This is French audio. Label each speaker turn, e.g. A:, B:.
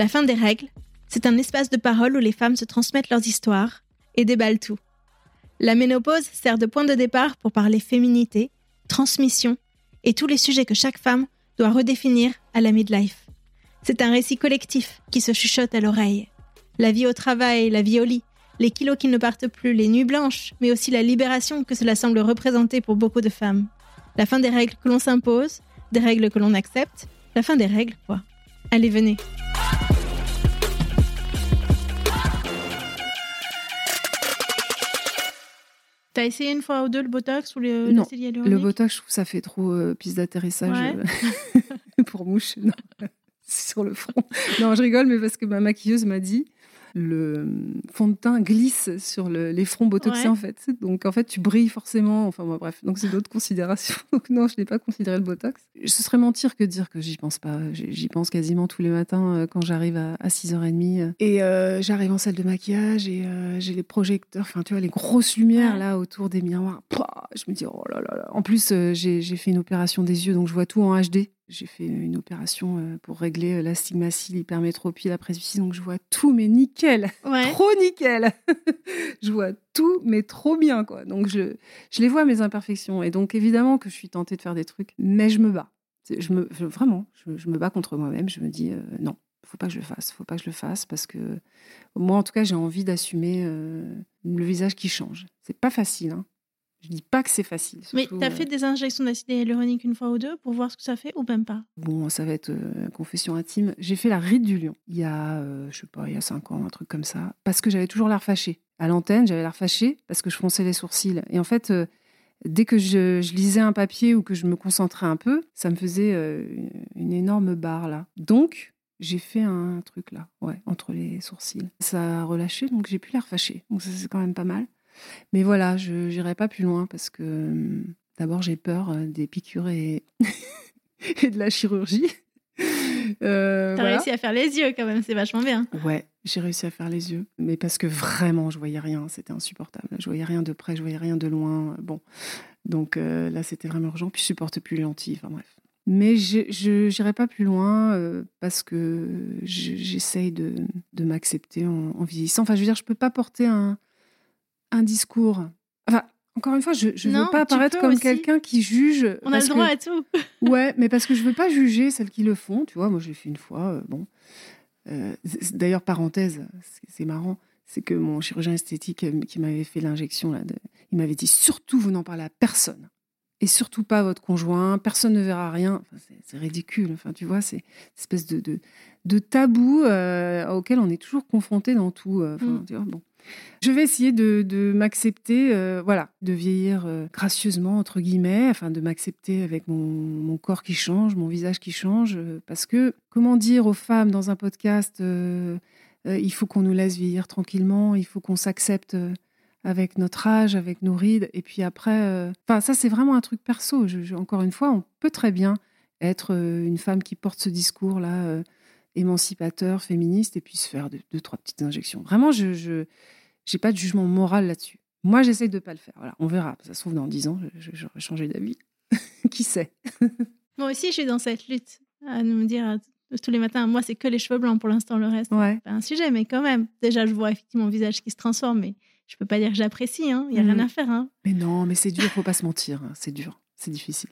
A: La fin des règles, c'est un espace de parole où les femmes se transmettent leurs histoires et déballent tout. La ménopause sert de point de départ pour parler féminité, transmission et tous les sujets que chaque femme doit redéfinir à la midlife. C'est un récit collectif qui se chuchote à l'oreille. La vie au travail, la vie au lit, les kilos qui ne partent plus, les nuits blanches, mais aussi la libération que cela semble représenter pour beaucoup de femmes. La fin des règles que l'on s'impose, des règles que l'on accepte, la fin des règles, quoi. Allez, venez. T'as essayé une fois ou deux le Botox ou le,
B: non, le Botox, je trouve que ça fait trop euh, piste d'atterrissage euh, pour mouche. Non sur le front. Non, je rigole, mais parce que ma maquilleuse m'a dit le fond de teint glisse sur les fronts botoxés en fait. Donc en fait tu brilles forcément. Enfin bref, donc c'est d'autres considérations. Donc non, je n'ai pas considéré le botox. Ce serait mentir que de dire que j'y pense pas. J'y pense quasiment tous les matins euh, quand j'arrive à, 6h30 et euh, j'arrive en salle de maquillage et euh, j'ai les projecteurs, enfin tu vois les grosses lumières là autour des miroirs. je me dis oh là là là. En plus j'ai fait une opération des yeux donc je vois tout en HD. J'ai fait une opération euh, pour régler euh, l'astigmatie, l'hypermétropie, la presbytie, donc je vois tout, mais nickel, trop nickel. je vois tout, mais trop bien, quoi. Donc je, je les vois mes imperfections, et donc évidemment que je suis tentée de faire des trucs, mais je me bats. Je me, vraiment, je, me bats contre moi-même. Je me dis euh, non, faut pas que je le fasse, faut pas que je le fasse parce que moi, en tout cas, j'ai envie d'assumer le visage qui change. C'est pas facile, hein. Je dis pas que c'est facile.
A: Mais tu as euh, fait des injections d'acide hyaluronique une fois ou deux pour voir ce que ça fait ou même pas?
B: Bon, ça va être euh, confession intime. J'ai fait la ride du lion il y a, euh, je sais pas, il y a cinq ans, un truc comme ça, parce que j'avais toujours l'air fâché. À l'antenne, j'avais l'air fâché parce que je fronçais les sourcils. Et en fait, dès que je, lisais un papier ou que je me concentrais un peu, ça me faisait une énorme barre là. Donc, j'ai fait un truc là, ouais, entre les sourcils. Ça a relâché, donc j'ai plus l'air fâché. Donc ça, c'est quand même pas mal. Mais voilà, je n'irai pas plus loin parce que hum, d'abord, j'ai peur euh, des piqûres et, de la chirurgie.
A: Euh, T'as réussi à faire les yeux quand même, c'est vachement bien.
B: Ouais, j'ai réussi à faire les yeux, mais parce que vraiment, je voyais rien, c'était insupportable. Je voyais rien de près, je voyais rien de loin. Bon, donc euh, là, c'était vraiment urgent. Puis je supporte plus les lentilles. Enfin bref. Mais je n'irai pas plus loin euh, parce que j'essaye de, de m'accepter en, en, vieillissant. Enfin, je veux dire, je peux pas porter un, un discours. Enfin, encore une fois, je ne veux pas apparaître comme quelqu'un qui juge.
A: On a le droit à tout.
B: ouais, mais parce que je veux pas juger celles qui le font. Tu vois, moi, je l'ai fait une fois. Euh, bon. Euh, d'ailleurs, parenthèse, c'est marrant, c'est que mon chirurgien esthétique euh, qui m'avait fait l'injection, là, il m'avait dit surtout, vous n'en parlez à personne. Et surtout pas à votre conjoint, personne ne verra rien. c'est ridicule. Enfin, tu vois, c'est une espèce de, de, de tabou auquel on est toujours confronté dans tout. Enfin, mm. tu vois, bon. Je vais essayer de, m'accepter, euh, voilà, de vieillir euh, gracieusement, entre guillemets, afin de m'accepter avec mon, corps qui change, mon visage qui change. Euh, parce que, comment dire aux femmes dans un podcast, il faut qu'on nous laisse vieillir tranquillement, il faut qu'on s'accepte avec notre âge, avec nos rides. Et puis après, enfin, ça, c'est vraiment un truc perso. encore une fois, on peut très bien être une femme qui porte ce discours-là, émancipateur, féministe, et puis se faire deux, trois petites injections. Vraiment, je n'ai pas de jugement moral là-dessus. Moi, j'essaye de ne pas le faire. Voilà, on verra. Ça se trouve, dans dix ans, j'aurais changé d'avis. qui sait?
A: Moi aussi, je suis dans cette lutte à nous dire tous les matins, moi, c'est que les cheveux blancs pour l'instant, le reste, c'est pas un sujet, mais quand même. Déjà, je vois effectivement mon visage qui se transforme, mais je peux pas dire que j'apprécie, hein. il n'y a rien mm. à faire. Hein.
B: Mais non, mais c'est dur, faut pas se mentir, hein. c'est dur, c'est difficile.